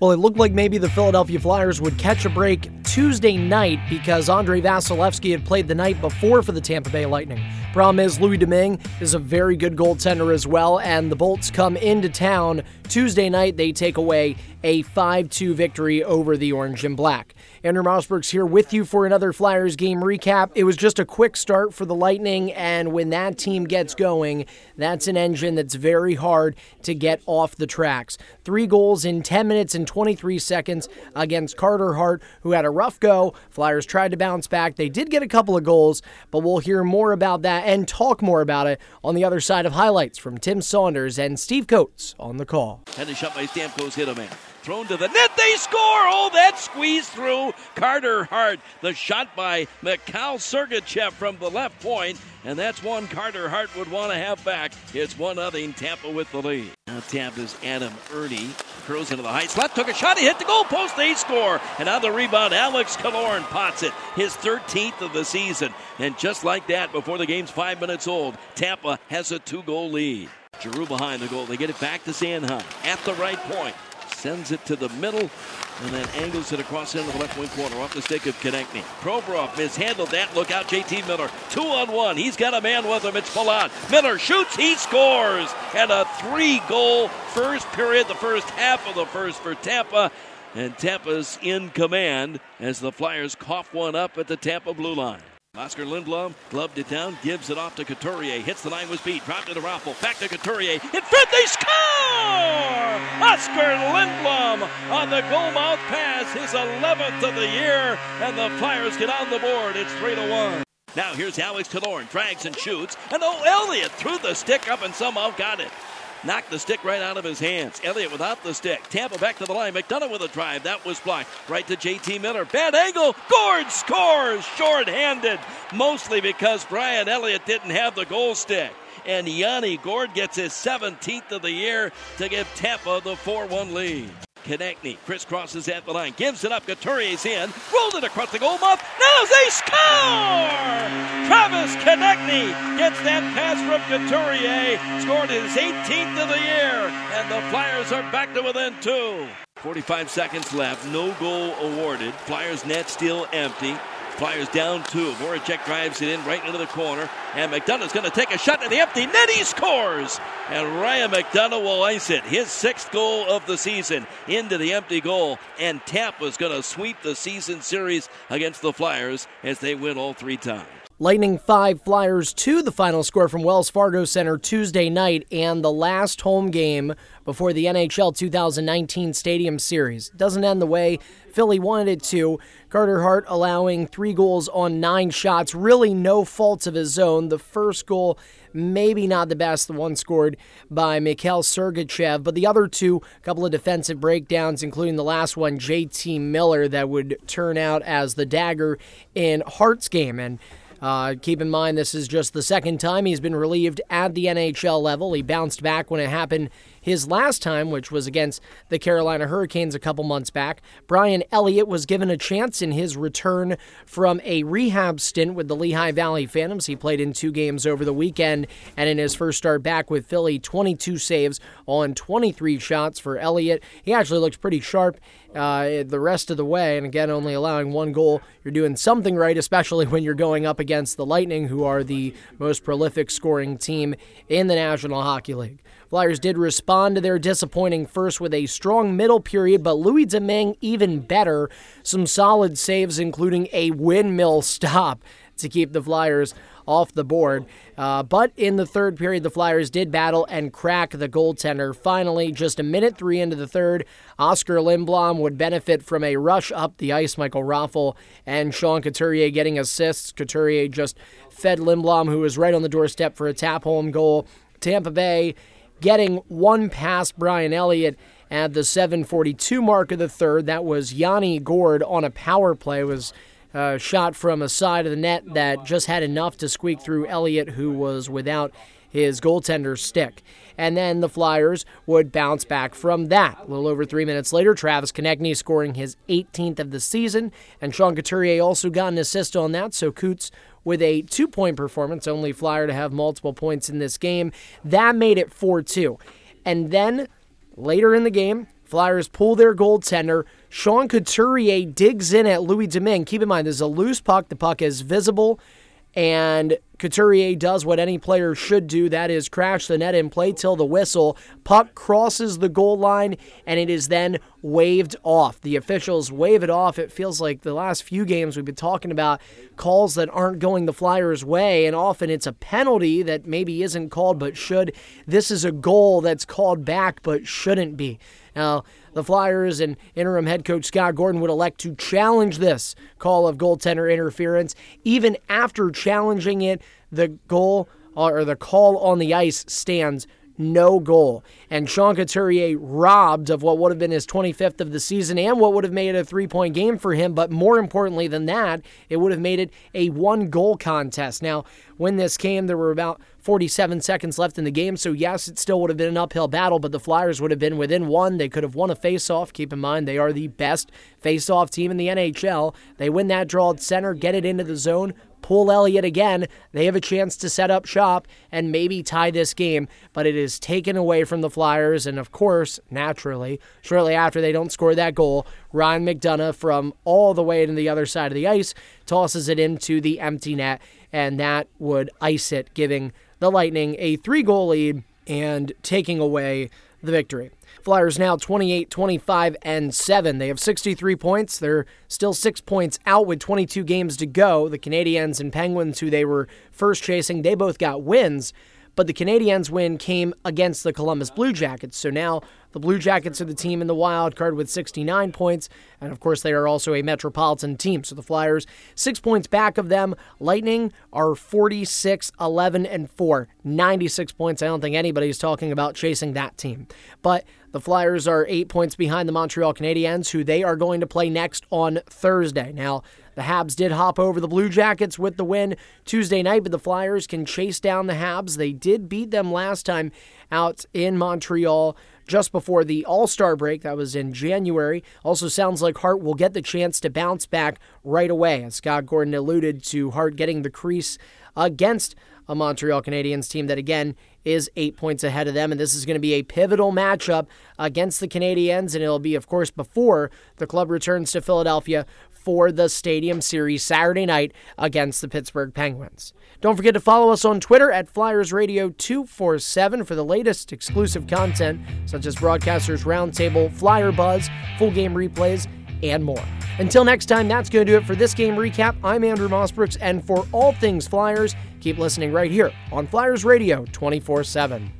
Well, it looked like maybe the Philadelphia Flyers would catch a break Tuesday night because Andrei Vasilevskiy had played the night before for the Tampa Bay Lightning. Problem is, Louis Domingue is a very good goaltender as well, and the Bolts come into town Tuesday night. They take away a 5 2 victory over the Orange and Black. Andrew Mossberg's here with you for another Flyers game recap. It was just a quick start for the Lightning, and when that team gets going, that's an engine that's very hard to get off the tracks. Three goals in 10 minutes and 23 seconds against Carter Hart, who had a rough go. Flyers tried to bounce back. They did get a couple of goals, but we'll hear more about that and talk more about it on the other side of highlights from Tim Saunders and Steve Coates on the call. The shot by Stamkos hit a man. Thrown to the net, they score! Oh, that squeeze through Carter Hart. The shot by Mikhail Sergachev from the left point, and that's one Carter Hart would want to have back. It's 1 0 Tampa with the lead. Now Tampa's Adam Erne. curls into the high slot, took a shot, he hit the goal post, they score. And on the rebound, Alex Killorn pots it, his 13th of the season. And just like that, before the game's five minutes old, Tampa has a two goal lead. Giroux behind the goal. They get it back to Sanheim at the right point sends it to the middle, and then angles it across into the left wing corner off the stick of Konecny. Provorov mishandled that. Look out, JT Miller. Two on one. He's got a man with him. It's full. Miller shoots. He scores. And a three goal first period, the first half of the first for Tampa. And Tampa's in command as the Flyers cough one up at the Tampa blue line. Oskar Lindblom gloved it down, gives it off to Couturier, hits the line with speed, dropped to Raffl, back to Couturier, in front, they score! Oskar Lindblom on the goal mouth pass, his 11th of the year, and the Flyers get on the board. It's 3 to 1. Now here's Alex Killorn, drags and shoots, and oh, Elliott threw the stick up and somehow got it. Knocked the stick right out of his hands. Elliott without the stick. Tampa back to the line. McDonagh with a drive. That was blocked. Right to JT Miller. Bad angle. Gourde scores. Short-handed. Mostly because Brian Elliott didn't have the goal stick. And Yanni Gourde gets his 17th of the year to give Tampa the 4-1 lead. Konecny crisscrosses at the line, gives it up. Couturier's in, rolled it across the goal mouth. Now they score! Travis Konecny gets that pass from Couturier, scored his 18th of the year, and the Flyers are back to within two. 45 seconds left, no goal awarded. Flyers net still empty. Flyers down two. Voracek drives it in right into the corner. And McDonagh's going to take a shot at the empty net. He scores. And Ryan McDonagh will ice it. His sixth goal of the season into the empty goal. And Tampa's going to sweep the season series against the Flyers as they win all three times. Lightning 5, Flyers 2, the final score from Wells Fargo Center Tuesday night, and the last home game before the NHL 2019 Stadium Series. Doesn't end the way Philly wanted it to. Carter Hart allowing three goals on nine shots, really no faults of his own. The first goal, maybe not the best, the one scored by Mikhail Sergachev, but the other two, a couple of defensive breakdowns, including the last one, JT Miller, that would turn out as the dagger in Hart's game. And uh, keep in mind, this is just the second time he's been relieved at the NHL level. He bounced back when it happened his last time, which was against the Carolina Hurricanes a couple months back. Brian Elliott was given a chance in his return from a rehab stint with the Lehigh Valley Phantoms. He played in two games over the weekend, and in his first start back with Philly, 22 saves on 23 shots for Elliott. He actually looks pretty sharp uh, the rest of the way. And again, only allowing one goal, you're doing something right, especially when you're going up against the Lightning, who are the most prolific scoring team in the National Hockey League. Flyers did respond to their disappointing first with a strong middle period, but Louis Domingue even better. Some solid saves, including a windmill stop to keep the Flyers off the board. Uh, but in the third period, the Flyers did battle and crack the goaltender. Finally, just a minute three into the third, Oskar Lindblom would benefit from a rush up the ice. Michael Raffl and Sean Couturier getting assists. Couturier just fed Lindblom, who was right on the doorstep for a tap home goal. Tampa Bay getting one past Brian Elliott at the 742 mark of the third. That was Yanni Gourde on a power play. Was uh, shot from a side of the net that just had enough to squeak through Elliott, who was without his goaltender's stick. And then the Flyers would bounce back from that. A little over three minutes later, Travis Konecny scoring his 18th of the season, and Sean Couturier also got an assist on that. So Coots with a two point performance, only Flyer to have multiple points in this game. That made it 4 2. And then later in the game, Flyers pull their goaltender. Sean Couturier digs in at Louis Domingue. Keep in mind, there's a loose puck. The puck is visible, and Couturier does what any player should do that is crash the net and play till the whistle. Puck crosses the goal line, and it is then waved off. The officials wave it off. It feels like the last few games we've been talking about calls that aren't going the Flyers' way, and often it's a penalty that maybe isn't called but should. This is a goal that's called back but shouldn't be. Now, the Flyers and interim head coach Scott Gordon would elect to challenge this call of goaltender interference. Even after challenging it, the goal or the call on the ice stands no goal. And Sean Couturier robbed of what would have been his 25th of the season and what would have made it a three point game for him. But more importantly than that, it would have made it a one goal contest. Now, when this came, there were about 47 seconds left in the game. So, yes, it still would have been an uphill battle, but the Flyers would have been within one. They could have won a faceoff. Keep in mind, they are the best faceoff team in the NHL. They win that draw at center, get it into the zone, pull Elliott again, they have a chance to set up shop and maybe tie this game, but it is taken away from the Flyers. And of course, naturally, shortly after they don't score that goal, Ryan McDonagh from all the way to the other side of the ice tosses it into the empty net, and that would ice it, giving the Lightning a three goal lead and taking away the victory. Flyers now 28, 25, and 7. They have 63 points. They're still six points out with 22 games to go. The Canadiens and Penguins, who they were first chasing, they both got wins but the Canadiens win came against the Columbus Blue Jackets. So now the Blue Jackets are the team in the wild card with 69 points, and of course they are also a metropolitan team. So the Flyers 6 points back of them. Lightning are 46 11 and 4, 96 points. I don't think anybody's talking about chasing that team. But the Flyers are 8 points behind the Montreal Canadiens who they are going to play next on Thursday. Now, the Habs did hop over the Blue Jackets with the win Tuesday night, but the Flyers can chase down the Habs. They did beat them last time out in Montreal just before the All Star break. That was in January. Also, sounds like Hart will get the chance to bounce back right away, as Scott Gordon alluded to Hart getting the crease against a Montreal Canadiens team that, again, is eight points ahead of them. And this is going to be a pivotal matchup against the Canadiens. And it'll be, of course, before the club returns to Philadelphia for the Stadium Series Saturday night against the Pittsburgh Penguins. Don't forget to follow us on Twitter at Flyers Radio 247 for the latest exclusive content, such as Broadcasters Roundtable, Flyer Buzz, full game replays, and more. Until next time, that's going to do it for this game recap. I'm Andrew Mossbrooks, and for all things Flyers, keep listening right here on Flyers Radio 24 7.